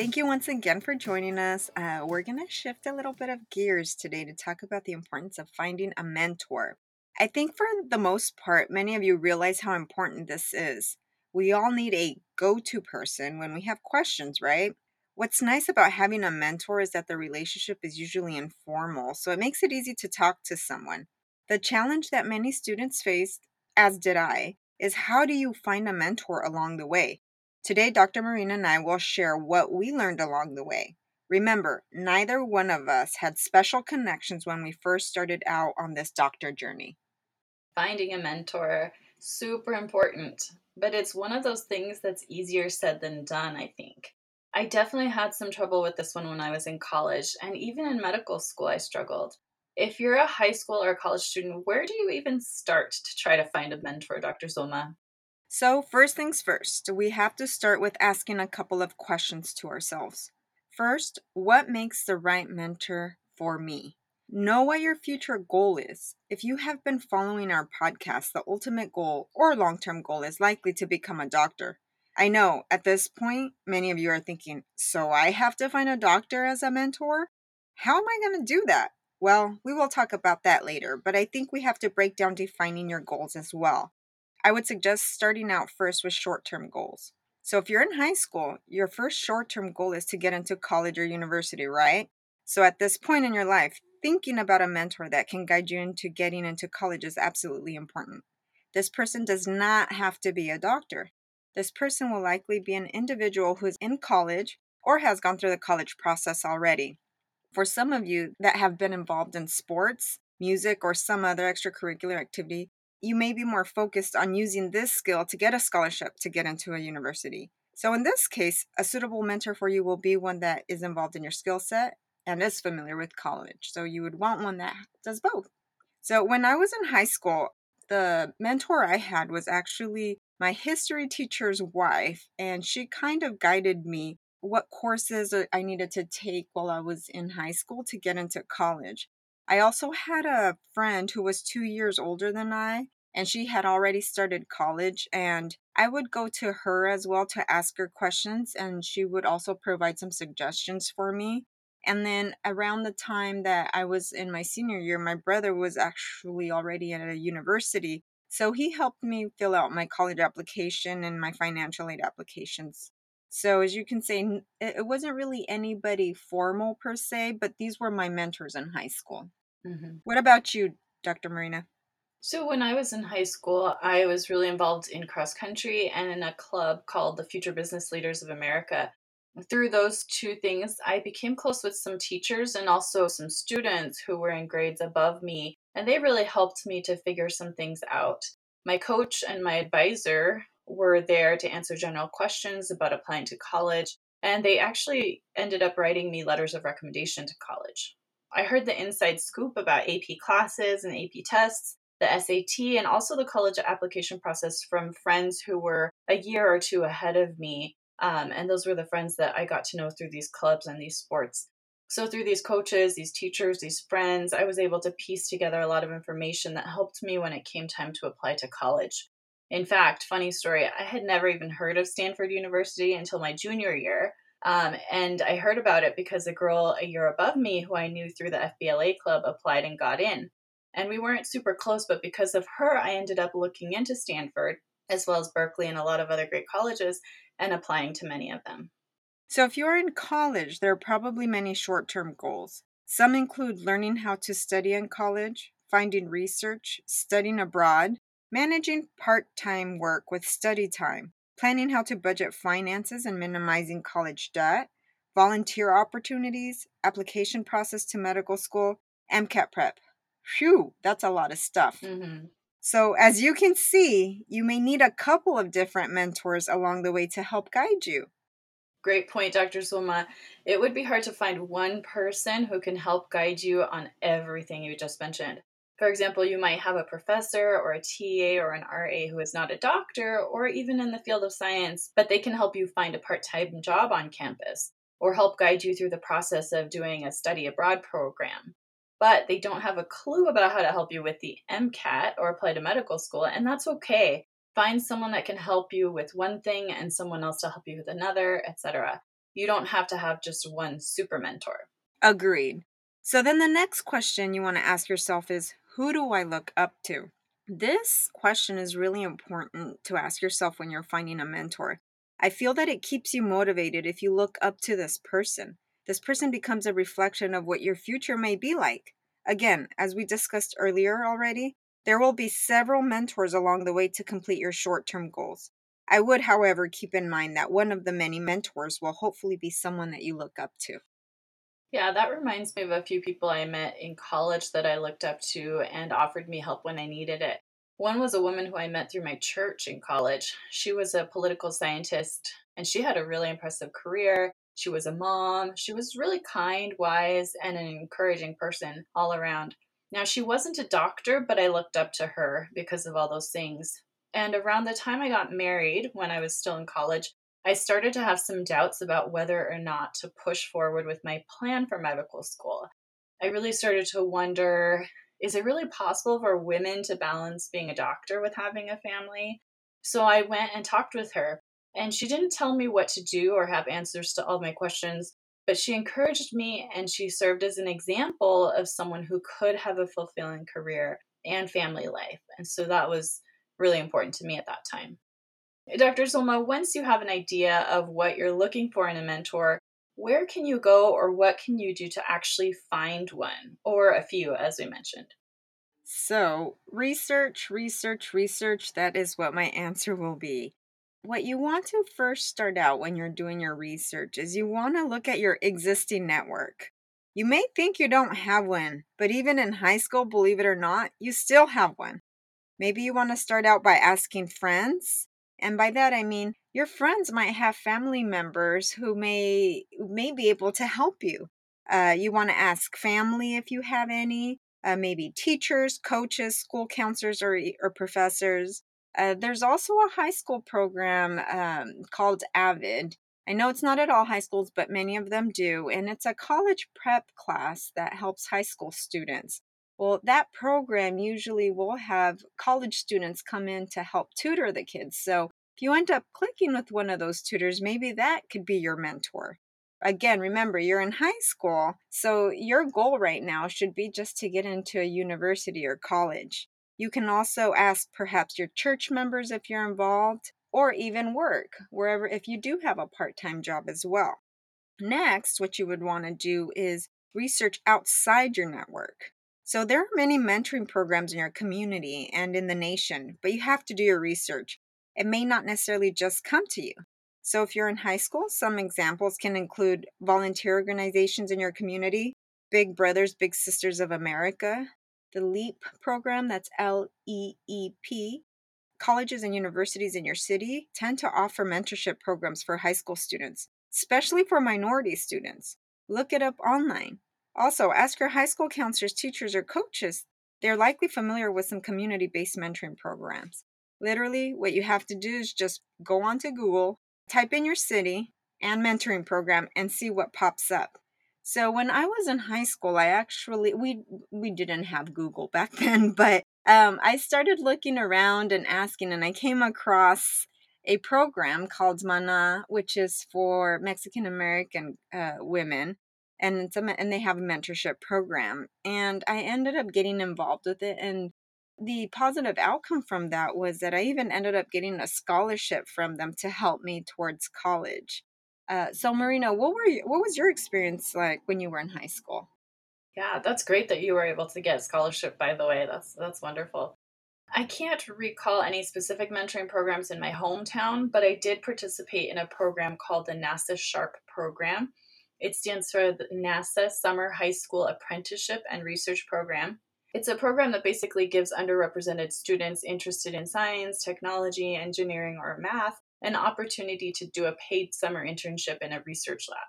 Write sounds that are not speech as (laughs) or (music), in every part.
Thank you once again for joining us. Uh, we're going to shift a little bit of gears today to talk about the importance of finding a mentor. I think for the most part, many of you realize how important this is. We all need a go to person when we have questions, right? What's nice about having a mentor is that the relationship is usually informal, so it makes it easy to talk to someone. The challenge that many students face, as did I, is how do you find a mentor along the way? Today, Dr. Marina and I will share what we learned along the way. Remember, neither one of us had special connections when we first started out on this doctor journey. Finding a mentor, super important, but it's one of those things that's easier said than done, I think. I definitely had some trouble with this one when I was in college, and even in medical school, I struggled. If you're a high school or college student, where do you even start to try to find a mentor, Dr. Zulma? So, first things first, we have to start with asking a couple of questions to ourselves. First, what makes the right mentor for me? Know what your future goal is. If you have been following our podcast, the ultimate goal or long term goal is likely to become a doctor. I know at this point, many of you are thinking, so I have to find a doctor as a mentor? How am I going to do that? Well, we will talk about that later, but I think we have to break down defining your goals as well. I would suggest starting out first with short term goals. So, if you're in high school, your first short term goal is to get into college or university, right? So, at this point in your life, thinking about a mentor that can guide you into getting into college is absolutely important. This person does not have to be a doctor. This person will likely be an individual who is in college or has gone through the college process already. For some of you that have been involved in sports, music, or some other extracurricular activity, you may be more focused on using this skill to get a scholarship to get into a university. So, in this case, a suitable mentor for you will be one that is involved in your skill set and is familiar with college. So, you would want one that does both. So, when I was in high school, the mentor I had was actually my history teacher's wife, and she kind of guided me what courses I needed to take while I was in high school to get into college. I also had a friend who was two years older than I, and she had already started college. And I would go to her as well to ask her questions, and she would also provide some suggestions for me. And then around the time that I was in my senior year, my brother was actually already at a university. So he helped me fill out my college application and my financial aid applications. So, as you can say, it wasn't really anybody formal per se, but these were my mentors in high school. Mm-hmm. What about you, Dr. Marina? So, when I was in high school, I was really involved in cross country and in a club called the Future Business Leaders of America. Through those two things, I became close with some teachers and also some students who were in grades above me, and they really helped me to figure some things out. My coach and my advisor were there to answer general questions about applying to college, and they actually ended up writing me letters of recommendation to college. I heard the inside scoop about AP classes and AP tests, the SAT, and also the college application process from friends who were a year or two ahead of me. Um, and those were the friends that I got to know through these clubs and these sports. So, through these coaches, these teachers, these friends, I was able to piece together a lot of information that helped me when it came time to apply to college. In fact, funny story, I had never even heard of Stanford University until my junior year. Um, and I heard about it because a girl a year above me who I knew through the FBLA club applied and got in. And we weren't super close, but because of her, I ended up looking into Stanford as well as Berkeley and a lot of other great colleges and applying to many of them. So, if you're in college, there are probably many short term goals. Some include learning how to study in college, finding research, studying abroad, managing part time work with study time, planning how to budget finances and minimizing college debt, volunteer opportunities, application process to medical school, MCAT prep. Phew, that's a lot of stuff. Mm-hmm. So, as you can see, you may need a couple of different mentors along the way to help guide you. Great point, Dr. Zulma. It would be hard to find one person who can help guide you on everything you just mentioned. For example, you might have a professor or a TA or an RA who is not a doctor or even in the field of science, but they can help you find a part time job on campus or help guide you through the process of doing a study abroad program. But they don't have a clue about how to help you with the MCAT or apply to medical school, and that's okay. Find someone that can help you with one thing and someone else to help you with another, etc. You don't have to have just one super mentor. Agreed. So then the next question you want to ask yourself is who do I look up to? This question is really important to ask yourself when you're finding a mentor. I feel that it keeps you motivated if you look up to this person. This person becomes a reflection of what your future may be like. Again, as we discussed earlier already, there will be several mentors along the way to complete your short term goals. I would, however, keep in mind that one of the many mentors will hopefully be someone that you look up to. Yeah, that reminds me of a few people I met in college that I looked up to and offered me help when I needed it. One was a woman who I met through my church in college. She was a political scientist and she had a really impressive career. She was a mom. She was really kind, wise, and an encouraging person all around. Now, she wasn't a doctor, but I looked up to her because of all those things. And around the time I got married, when I was still in college, I started to have some doubts about whether or not to push forward with my plan for medical school. I really started to wonder is it really possible for women to balance being a doctor with having a family? So I went and talked with her, and she didn't tell me what to do or have answers to all my questions, but she encouraged me and she served as an example of someone who could have a fulfilling career and family life. And so that was really important to me at that time. Dr. Zulma, once you have an idea of what you're looking for in a mentor, where can you go or what can you do to actually find one or a few, as we mentioned? So, research, research, research, that is what my answer will be. What you want to first start out when you're doing your research is you want to look at your existing network. You may think you don't have one, but even in high school, believe it or not, you still have one. Maybe you want to start out by asking friends, and by that I mean your friends might have family members who may may be able to help you. Uh, you want to ask family if you have any, uh, maybe teachers, coaches, school counselors, or or professors. Uh, there's also a high school program um, called AVID. I know it's not at all high schools, but many of them do. And it's a college prep class that helps high school students. Well, that program usually will have college students come in to help tutor the kids. So if you end up clicking with one of those tutors, maybe that could be your mentor. Again, remember, you're in high school, so your goal right now should be just to get into a university or college. You can also ask perhaps your church members if you're involved, or even work wherever if you do have a part time job as well. Next, what you would want to do is research outside your network. So, there are many mentoring programs in your community and in the nation, but you have to do your research. It may not necessarily just come to you. So, if you're in high school, some examples can include volunteer organizations in your community, Big Brothers, Big Sisters of America, the LEEP program, that's L E E P. Colleges and universities in your city tend to offer mentorship programs for high school students, especially for minority students. Look it up online. Also, ask your high school counselors, teachers, or coaches. They're likely familiar with some community based mentoring programs. Literally, what you have to do is just go onto Google, type in your city and mentoring program, and see what pops up. So when I was in high school, I actually we we didn't have Google (laughs) back then, but um, I started looking around and asking, and I came across a program called Mana, which is for Mexican American uh, women, and it's a, and they have a mentorship program. And I ended up getting involved with it, and the positive outcome from that was that I even ended up getting a scholarship from them to help me towards college. Uh, so, Marina, what were you, what was your experience like when you were in high school? Yeah, that's great that you were able to get scholarship. By the way, that's that's wonderful. I can't recall any specific mentoring programs in my hometown, but I did participate in a program called the NASA SHARP program. It stands for the NASA Summer High School Apprenticeship and Research Program. It's a program that basically gives underrepresented students interested in science, technology, engineering, or math an opportunity to do a paid summer internship in a research lab.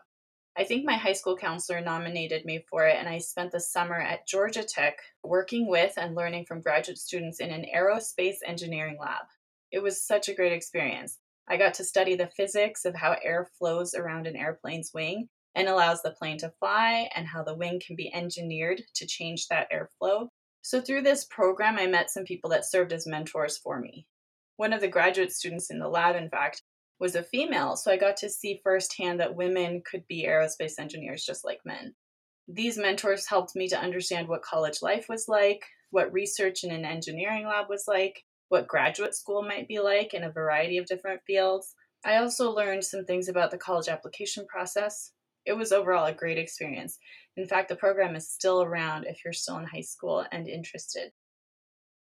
I think my high school counselor nominated me for it, and I spent the summer at Georgia Tech working with and learning from graduate students in an aerospace engineering lab. It was such a great experience. I got to study the physics of how air flows around an airplane's wing and allows the plane to fly, and how the wing can be engineered to change that airflow. So, through this program, I met some people that served as mentors for me. One of the graduate students in the lab, in fact, was a female, so I got to see firsthand that women could be aerospace engineers just like men. These mentors helped me to understand what college life was like, what research in an engineering lab was like, what graduate school might be like in a variety of different fields. I also learned some things about the college application process. It was overall a great experience. In fact, the program is still around if you're still in high school and interested.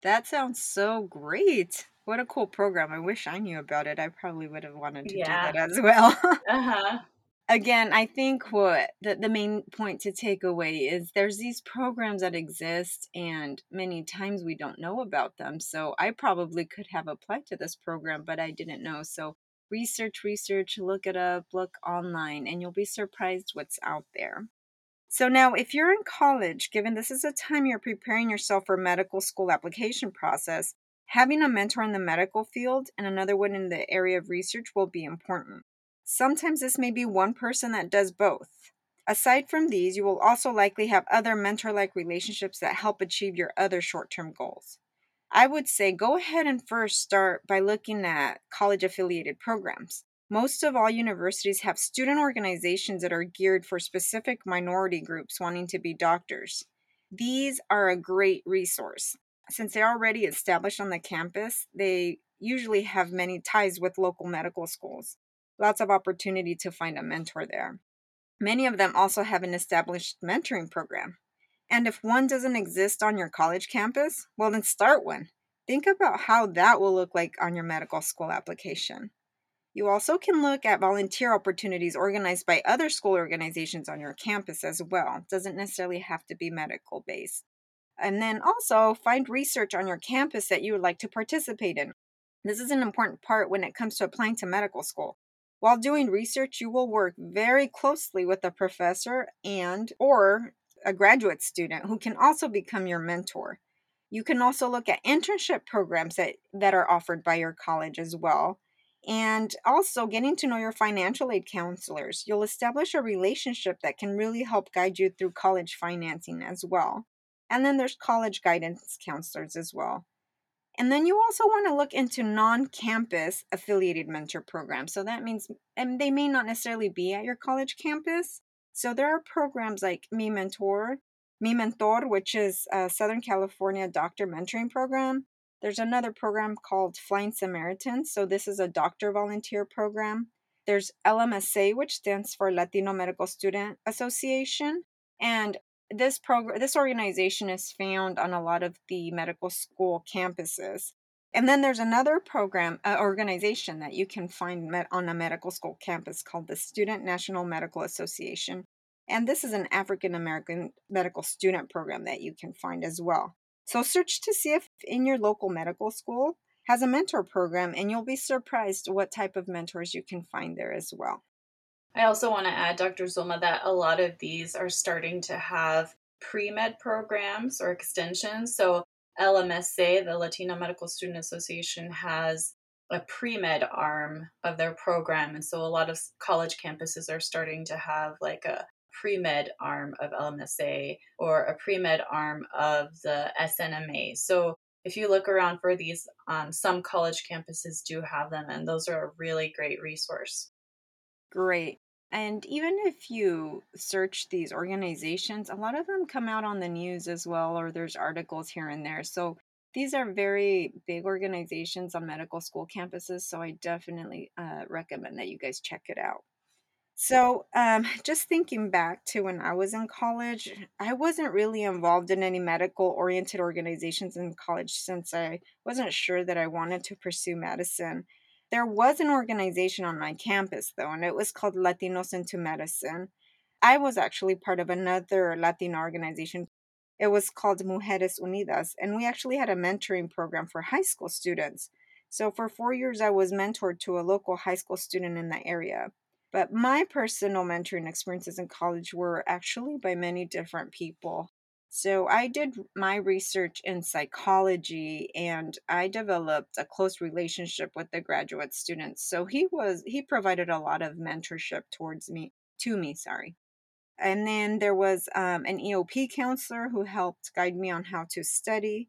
That sounds so great. What a cool program. I wish I knew about it. I probably would have wanted to Yeah. do that as (laughs) well. Uh-huh. Again, I think what the, the main point to take away is there's these programs that exist and many times we don't know about them. So I probably could have applied to this program, but I didn't know. So research, research, look it up, look online, and you'll be surprised what's out there. So now, if you're in college, given this is a time you're preparing yourself for medical school application process, having a mentor in the medical field and another one in the area of research will be important. Sometimes this may be one person that does both. Aside from these, you will also likely have other mentor like relationships that help achieve your other short term goals. I would say go ahead and first start by looking at college affiliated programs. Most of all universities have student organizations that are geared for specific minority groups wanting to be doctors. These are a great resource. Since they're already established on the campus, they usually have many ties with local medical schools. Lots of opportunity to find a mentor there. Many of them also have an established mentoring program. And if one doesn't exist on your college campus, well, then start one. Think about how that will look like on your medical school application. You also can look at volunteer opportunities organized by other school organizations on your campus as well. It doesn't necessarily have to be medical based. And then also find research on your campus that you would like to participate in. This is an important part when it comes to applying to medical school. While doing research, you will work very closely with a professor and or a graduate student who can also become your mentor. You can also look at internship programs that, that are offered by your college as well. And also getting to know your financial aid counselors. You'll establish a relationship that can really help guide you through college financing as well. And then there's college guidance counselors as well. And then you also want to look into non campus affiliated mentor programs. So that means, and they may not necessarily be at your college campus. So there are programs like Me Mentor, Mi Mentor, which is a Southern California doctor mentoring program. There's another program called Flying Samaritans. So this is a doctor volunteer program. There's LMSA, which stands for Latino Medical Student Association. And this program this organization is found on a lot of the medical school campuses and then there's another program uh, organization that you can find met on a medical school campus called the student national medical association and this is an african american medical student program that you can find as well so search to see if in your local medical school has a mentor program and you'll be surprised what type of mentors you can find there as well I also want to add, Dr. Zulma, that a lot of these are starting to have pre med programs or extensions. So, LMSA, the Latino Medical Student Association, has a pre med arm of their program. And so, a lot of college campuses are starting to have like a pre med arm of LMSA or a pre med arm of the SNMA. So, if you look around for these, um, some college campuses do have them, and those are a really great resource. Great. And even if you search these organizations, a lot of them come out on the news as well, or there's articles here and there. So these are very big organizations on medical school campuses. So I definitely uh, recommend that you guys check it out. So, um, just thinking back to when I was in college, I wasn't really involved in any medical oriented organizations in college since I wasn't sure that I wanted to pursue medicine. There was an organization on my campus, though, and it was called Latinos into Medicine. I was actually part of another Latino organization. It was called Mujeres Unidas, and we actually had a mentoring program for high school students. So for four years, I was mentored to a local high school student in the area. But my personal mentoring experiences in college were actually by many different people. So I did my research in psychology and I developed a close relationship with the graduate students. So he was he provided a lot of mentorship towards me to me, sorry. And then there was um, an EOP counselor who helped guide me on how to study.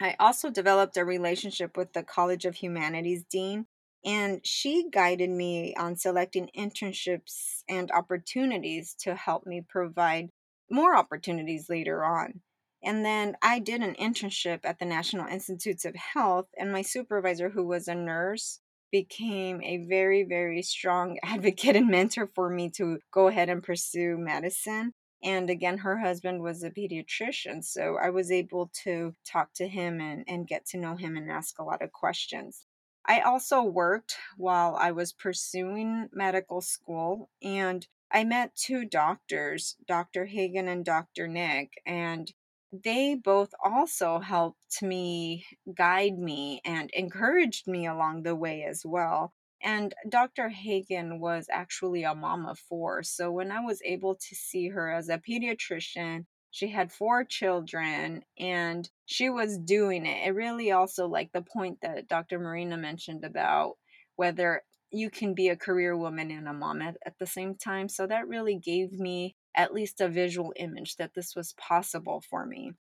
I also developed a relationship with the College of Humanities dean, and she guided me on selecting internships and opportunities to help me provide more opportunities later on. And then I did an internship at the National Institutes of Health, and my supervisor, who was a nurse, became a very, very strong (laughs) advocate and mentor for me to go ahead and pursue medicine. And again, her husband was a pediatrician. So I was able to talk to him and, and get to know him and ask a lot of questions. I also worked while I was pursuing medical school and I met two doctors, Dr. Hagen and Dr. Nick, and they both also helped me guide me and encouraged me along the way as well. And Dr. Hagen was actually a mom of four. So when I was able to see her as a pediatrician, she had four children and she was doing it. It really also, like the point that Dr. Marina mentioned about whether you can be a career woman and a mom at, at the same time. So that really gave me at least a visual image that this was possible for me.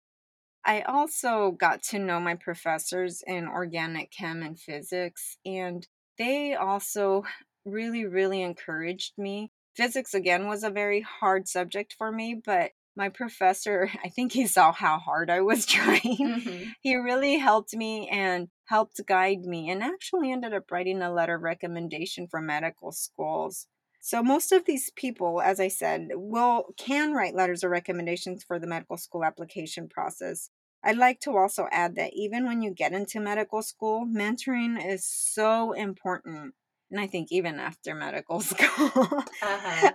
I also got to know my professors in organic chem and physics, and they also really, really encouraged me. Physics, again, was a very hard subject for me, but my professor, (laughs) I think he saw how hard I was (laughs) trying. Mm-hmm. He really helped me and helped guide me, and actually ended up writing a letter of recommendation for medical schools. So most of these people, as I said, will can write letters of recommendations for the medical school application process. I'd like to also add that even when you get into medical school, mentoring is so important. And I think even after medical (laughs) school. uh-huh.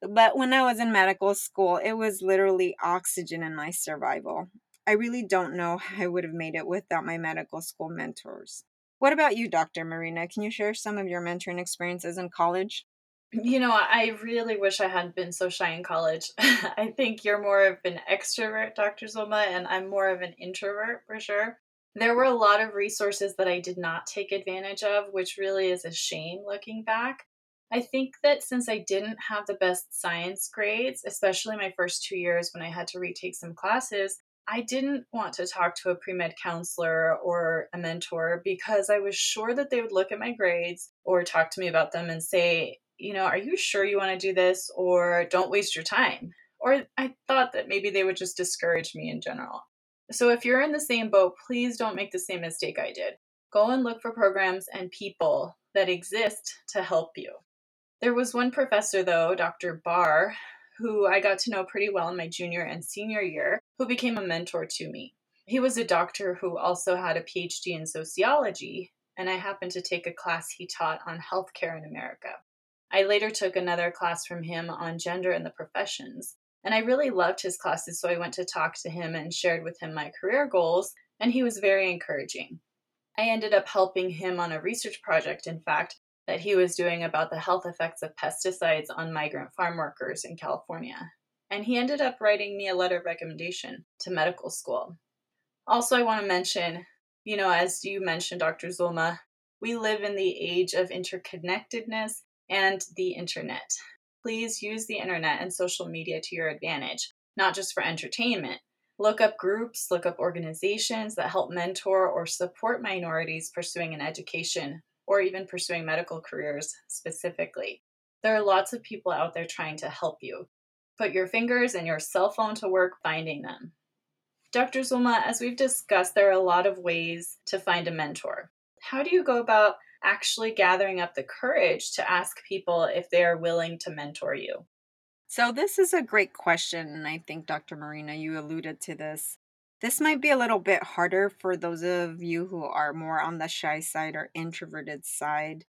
But when I was in medical school, it was literally oxygen in my survival. I really don't know how I would have made it without my medical school mentors. What about you, Dr. Marina? Can you share some of your mentoring experiences in college? You know, I really wish I hadn't been so shy in college. (laughs) I think you're more of an extrovert, Dr. Zulma, and I'm more of an introvert for sure. There were a lot of resources that I did not take advantage of, which really is a shame looking back. I think that since I didn't have the best science grades, especially my first two years when I had to retake some classes, I didn't want to talk to a pre med counselor or a mentor because I was sure that they would look at my grades or talk to me about them and say, you know, are you sure you want to do this or don't waste your time? Or I thought that maybe they would just discourage me in general. So if you're in the same boat, please don't make the same mistake I did. Go and look for programs and people that exist to help you. There was one professor, though, Dr. Barr, who I got to know pretty well in my junior and senior year, who became a mentor to me. He was a doctor who also had a PhD in sociology, and I happened to take a class he taught on healthcare in America. I later took another class from him on gender and the professions, and I really loved his classes, so I went to talk to him and shared with him my career goals, and he was very encouraging. I ended up helping him on a research project, in fact, that he was doing about the health effects of pesticides on migrant farm workers in California. And he ended up writing me a letter of recommendation to medical school. Also, I want to mention, you know, as you mentioned, Dr. Zulma, we live in the age of interconnectedness and the internet. Please use the internet and social media to your advantage, not just for entertainment. Look up groups, look up organizations that help mentor or support minorities pursuing an education or even pursuing medical careers specifically. There are lots of people out there trying to help you. Put your fingers and your cell phone to work finding them. Dr. Zulma, as we've discussed, there are a lot of ways to find a mentor. How do you go about actually gathering up the courage to ask people if they are willing to mentor you? So, this is a great question, and I think, Dr. Marina, you alluded to this. This might be a little bit harder for those of you who are more on the shy side or introverted side.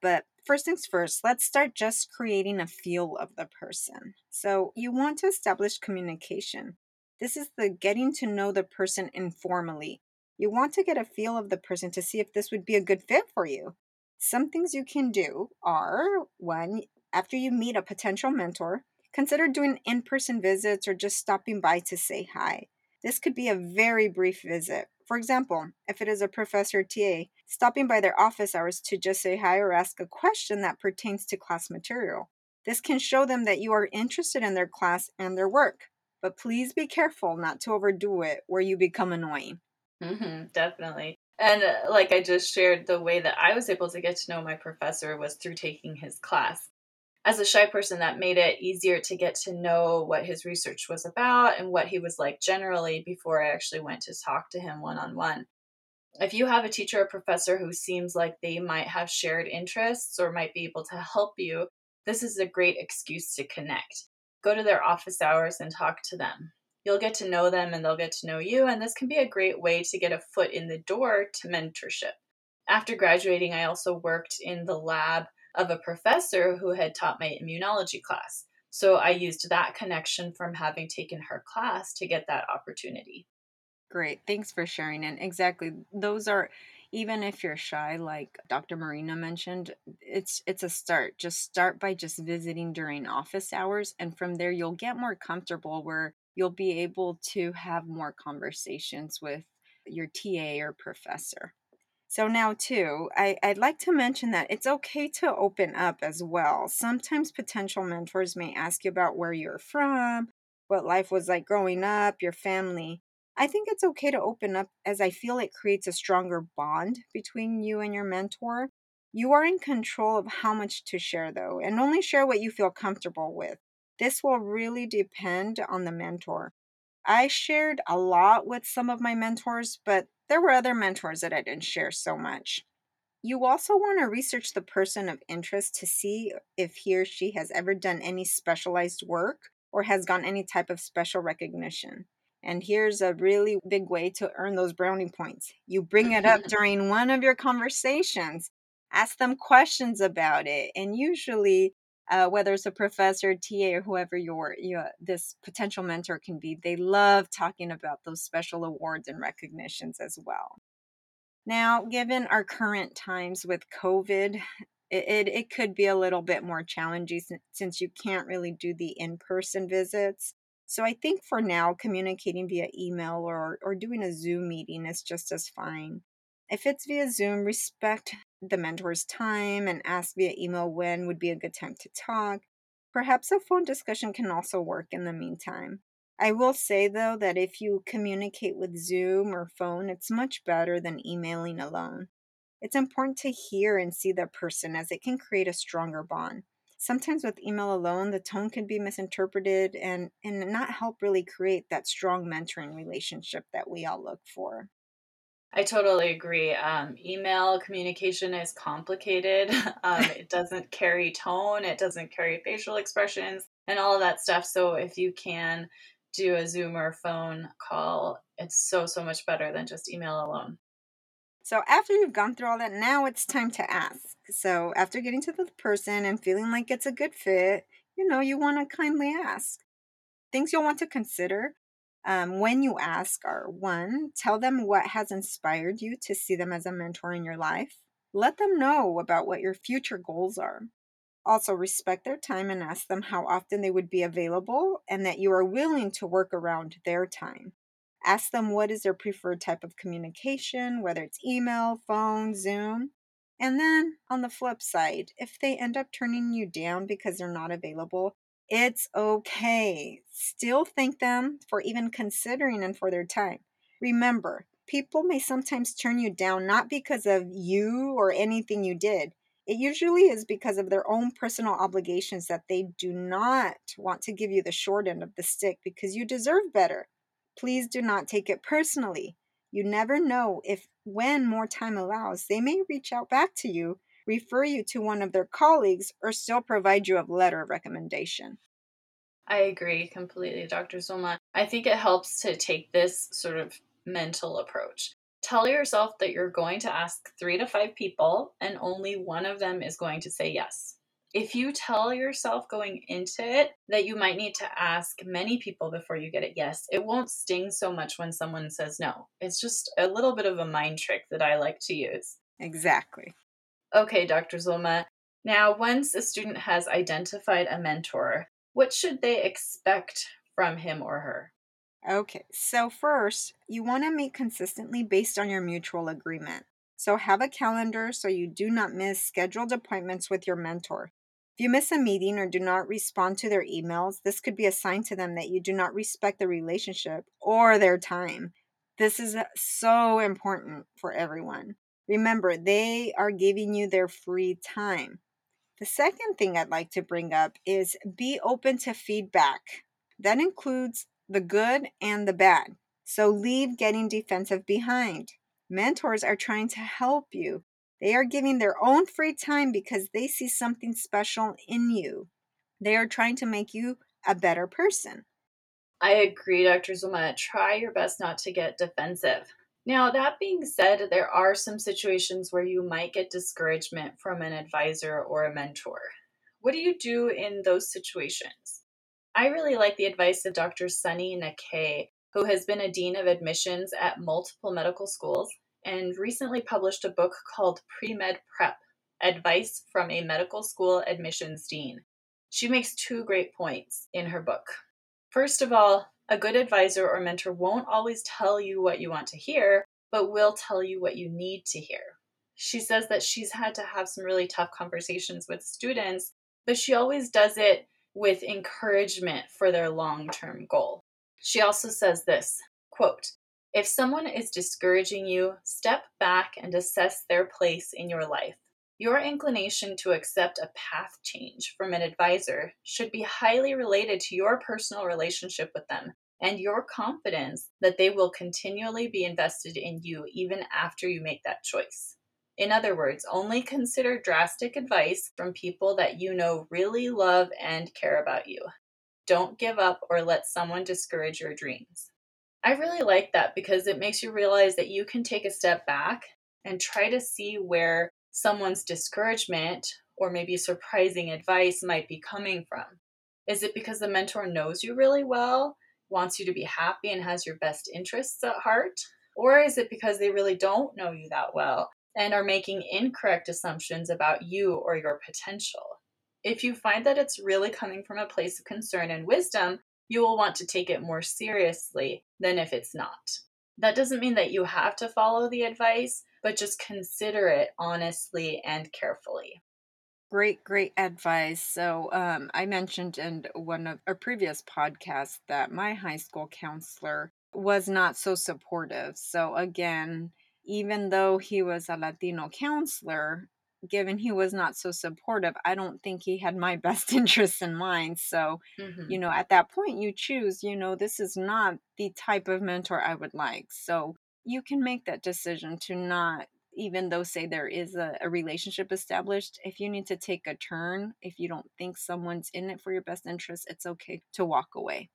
But first things first, let's start just creating a feel of the person. So, you want to establish communication. This is the getting to know the person informally. You want to get a feel of the person to see if this would be a good fit for you. Some things you can do are one, after you meet a potential mentor, consider doing in person visits or just stopping by to say hi. This could be a very brief visit. For example, if it is a professor TA, stopping by their office hours to just say hi or ask a question that pertains to class material. This can show them that you are interested in their class and their work. But please be careful not to overdo it where you become annoying. Mm-hmm, definitely. And uh, like I just shared, the way that I was able to get to know my professor was through taking his class. As a shy person, that made it easier to get to know what his research was about and what he was like generally before I actually went to talk to him one on one. If you have a teacher or professor who seems like they might have shared interests or might be able to help you, this is a great excuse to connect. Go to their office hours and talk to them. You'll get to know them and they'll get to know you, and this can be a great way to get a foot in the door to mentorship. After graduating, I also worked in the lab of a professor who had taught my immunology class. So I used that connection from having taken her class to get that opportunity. Great. Thanks for sharing. And exactly, those are even if you're shy like Dr. Marina mentioned, it's it's a start. Just start by just visiting during office hours and from there you'll get more comfortable where you'll be able to have more conversations with your TA or professor. So now too, I, I'd like to mention that it's okay to open up as well. Sometimes potential mentors may ask you about where you're from, what life was like growing up, your family. I think it's okay to open up as I feel it creates a stronger bond between you and your mentor. You are in control of how much to share, though, and only share what you feel comfortable with. This will really depend on the mentor. I shared a lot with some of my mentors, but there were other mentors that I didn't share so much. You also want to research the person of interest to see if he or she has ever done any specialized work or has gotten any type of special recognition. And here's a really big way to earn those brownie points. You bring it up (laughs) during one of your conversations, ask them questions about it, and usually, uh, whether it's a professor, TA, or whoever your, your this potential mentor can be, they love talking about those special awards and recognitions as well. Now, given our current times with COVID, it, it, it could be a little bit more challenging since you can't really do the in person visits. So I think for now, communicating via email or, or doing a Zoom meeting is just as fine. If it's via Zoom, respect the mentor's time and ask via email when would be a good time to talk. Perhaps a phone discussion can also work in the meantime. I will say though that if you communicate with Zoom or phone, it's much better than emailing alone. It's important to hear and see the person as it can create a stronger bond sometimes with email alone, the tone can be misinterpreted and, and not help really create that strong mentoring relationship that we all look for. I totally agree. Um, email communication is complicated. (laughs) Um, it (laughs) doesn't carry tone, it doesn't carry facial expressions, and all of that stuff. So, if you can do a Zoom or phone call, it's so, so much better than just email alone. So after you've gone through all that, now it's time to ask. So after getting to the person and feeling like it's a good fit, you know, you want to kindly ask. Things you'll want to consider um, when you ask are one, tell them what has inspired you to see them as a mentor in your life. Let them know about what your future goals are. Also, respect their time and ask them how often they would be available and that you are willing to work around their time. Ask them what is their preferred type of communication, whether it's email, phone, Zoom. And then on the flip side, if they end up turning you down because they're not available, it's okay. Still thank them for even considering and for their time. Remember, people may sometimes turn you down not because of you or anything you did. It usually is because of their own personal obligations that they do not want to give you the short end of the stick because you deserve better. Please do not take it personally. You never know if, when more time allows, they may reach out back to you, refer you to one of their colleagues, or still provide you a letter of recommendation. I agree completely, Dr. Zulma. I think it helps to take this sort of mental approach. Tell yourself that you're going to ask three to five people, and only one of them is going to say yes. If you tell yourself going into it that you might need to ask many people before you get it yes, it won't sting so much when someone says no. It's just a little bit of a mind trick that I like to use. Exactly. Okay, Dr. Zulma. Now, once a student has identified a mentor, what should they expect from him or her? Okay, so first, you want to meet consistently based on your mutual agreement. So have a calendar so you do not miss scheduled appointments with your mentor. If you miss a meeting or do not respond to their emails, this could be a sign to them that you do not respect the relationship or their time. This is uh, so important for everyone. Remember, they are giving you their free time. The second thing I'd like to bring up is be open to feedback. That includes the good and the bad. So leave getting defensive behind. Mentors are trying to help you. They are giving their own free time because they see something special in you. They are trying to make you a better person. I agree, Dr. Zulma. Try your best not to get defensive. Now, that being said, there are some situations where you might get discouragement from an advisor or a mentor. What do you do in those situations? I really like the advice of Dr. Sunny Nakae, who has been a dean of admissions at multiple medical schools and recently published a book called Pre Med Prep Advice from a Medical School Admissions Dean. She makes two great points in her book. First of all, a good advisor or mentor won't always tell you what you want to hear, but will tell you what you need to hear. She says that she's had to have some really tough conversations with students, but she always does it with encouragement for their long term goal. She also says this quote, if someone is discouraging you, step back and assess their place in your life. Your inclination to accept a path change from an advisor should be highly related to your personal relationship with them and your confidence that they will continually be invested in you even after you make that choice. In other words, only consider drastic advice from people that you know really love and care about you. Don't give up or let someone discourage your dreams. I really like that because it makes you realize that you can take a step back and try to see where someone's discouragement or maybe surprising advice might be coming from. Is it because the mentor knows you really well, wants you to be happy, and has your best interests at heart? Or is it because they really don't know you that well and are making incorrect assumptions about you or your potential? If you find that it's really coming from a place of concern and wisdom, you will want to take it more seriously than if it's not. That doesn't mean that you have to follow the advice, but just consider it honestly and carefully. Great, great advice. So, um, I mentioned in one of our previous podcasts that my high school counselor was not so supportive. So, again, even though he was a Latino counselor, given he was not so supportive, I don't think he had my (laughs) best interests in mind. So, mm-hmm. you know, at that point, you choose, you know, this is not the type of mentor I would like. So, you can make that decision to not, even though, say, there is a, a relationship established, if you need to take a turn, if you don't think someone's in it for your best interest, it's okay to walk away.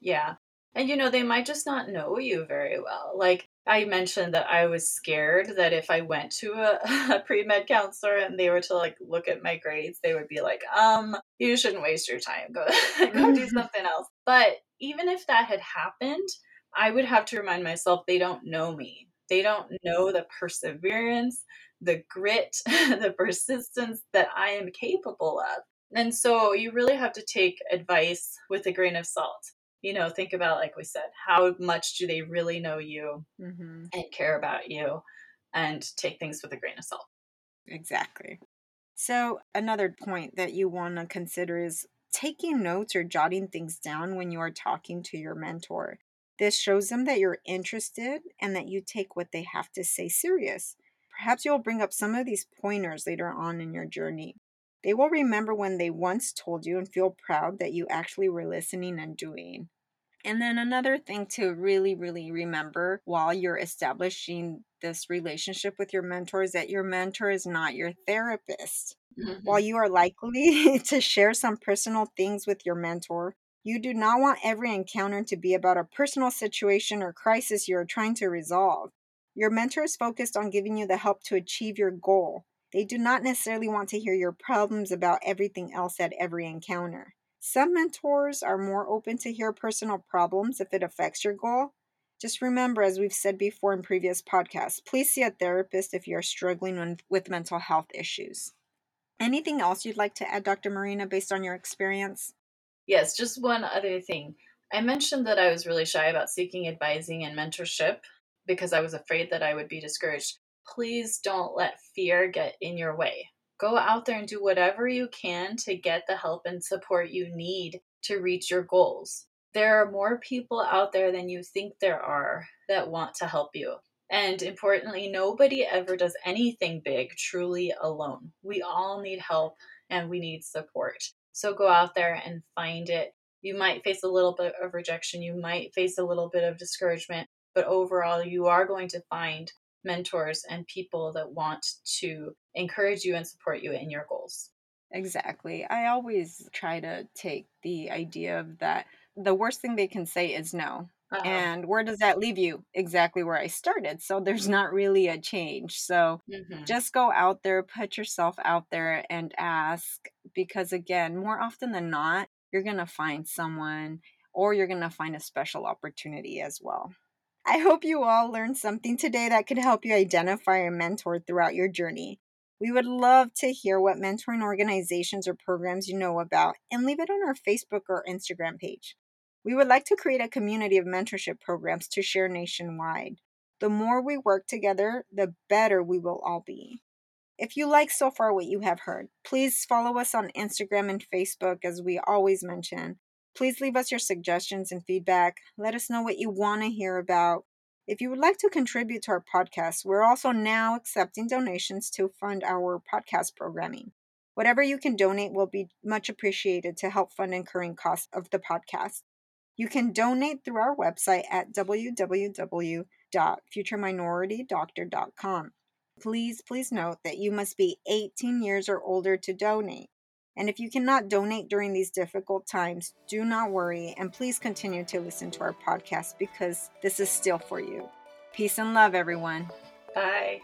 Yeah. And you know, they might just not know you very well. Like, I mentioned that I was scared that if I went to a, (laughs) a pre med counselor and they were to like look at my grades, they would be like, um, you shouldn't waste your time. Go (laughs) go do (laughs) something else. But even if that had happened, I would have to remind myself they don't know me. They don't know the perseverance, the grit, (laughs) the persistence that I am capable of. And so you really have to take advice with a grain of salt you know think about like we said how much do they really know you mm-hmm. and care about you and take things with a grain of salt exactly so another point that you want to consider is taking notes or jotting things down when you are talking to your mentor this shows them that you're interested and that you take what they have to say serious perhaps you'll bring up some of these pointers later on in your journey they will remember when they once told you and feel proud that you actually were listening and doing. And then another thing to really, really remember while you're establishing this relationship with your mentor is that your mentor is not your therapist. Mm-hmm. While you are likely (laughs) to share some personal things with your mentor, you do not want every encounter to be about a personal situation or crisis you are trying to resolve. Your mentor is focused on giving you the help to achieve your goal. They do not necessarily want to hear your problems about everything else at every encounter. Some mentors are more open to hear personal problems if it affects your goal. Just remember, as we've said before in previous podcasts, please see a therapist if you're struggling with mental health issues. Anything else you'd like to add, Dr. Marina, based on your experience? Yes, just one other thing. I mentioned that I was really shy about seeking advising and mentorship because I was afraid that I would be discouraged. Please don't let fear get in your way. Go out there and do whatever you can to get the help and support you need to reach your goals. There are more people out there than you think there are that want to help you. And importantly, nobody ever does anything big truly alone. We all need help and we need support. So go out there and find it. You might face a little bit of rejection, you might face a little bit of discouragement, but overall, you are going to find mentors and people that want to encourage you and support you in your goals. Exactly. I always try to take the idea of that the worst thing they can say is no. Uh-huh. And where does that leave you? Exactly where I started. So there's not really a change. So mm-hmm. just go out there, put yourself out there and ask because, again, more often than not, you're going to find someone or you're going to find a special opportunity as well. I hope you all learned something today that could help you identify a mentor throughout your journey. We would love to hear what mentoring organizations or programs you know about and leave it on our Facebook or Instagram page. We would like to create a community of mentorship programs to share nationwide. The more we work together, the better we will all be. If you like so far what you have heard, please follow us on Instagram and Facebook as we always mention. Please leave us your suggestions and feedback. Let us know what you want to hear about. If you would like to contribute to our podcast, we're also now accepting donations to fund our podcast programming. Whatever you can donate will be much appreciated to help fund incurring costs of the podcast. You can donate through our website at www.futureminoritydoctor.com. Please, please note that you must be 18 years or older to donate. And if you cannot donate during these difficult times, do not worry and please continue to listen to our podcast because this is still for you. Peace and love, everyone. Bye.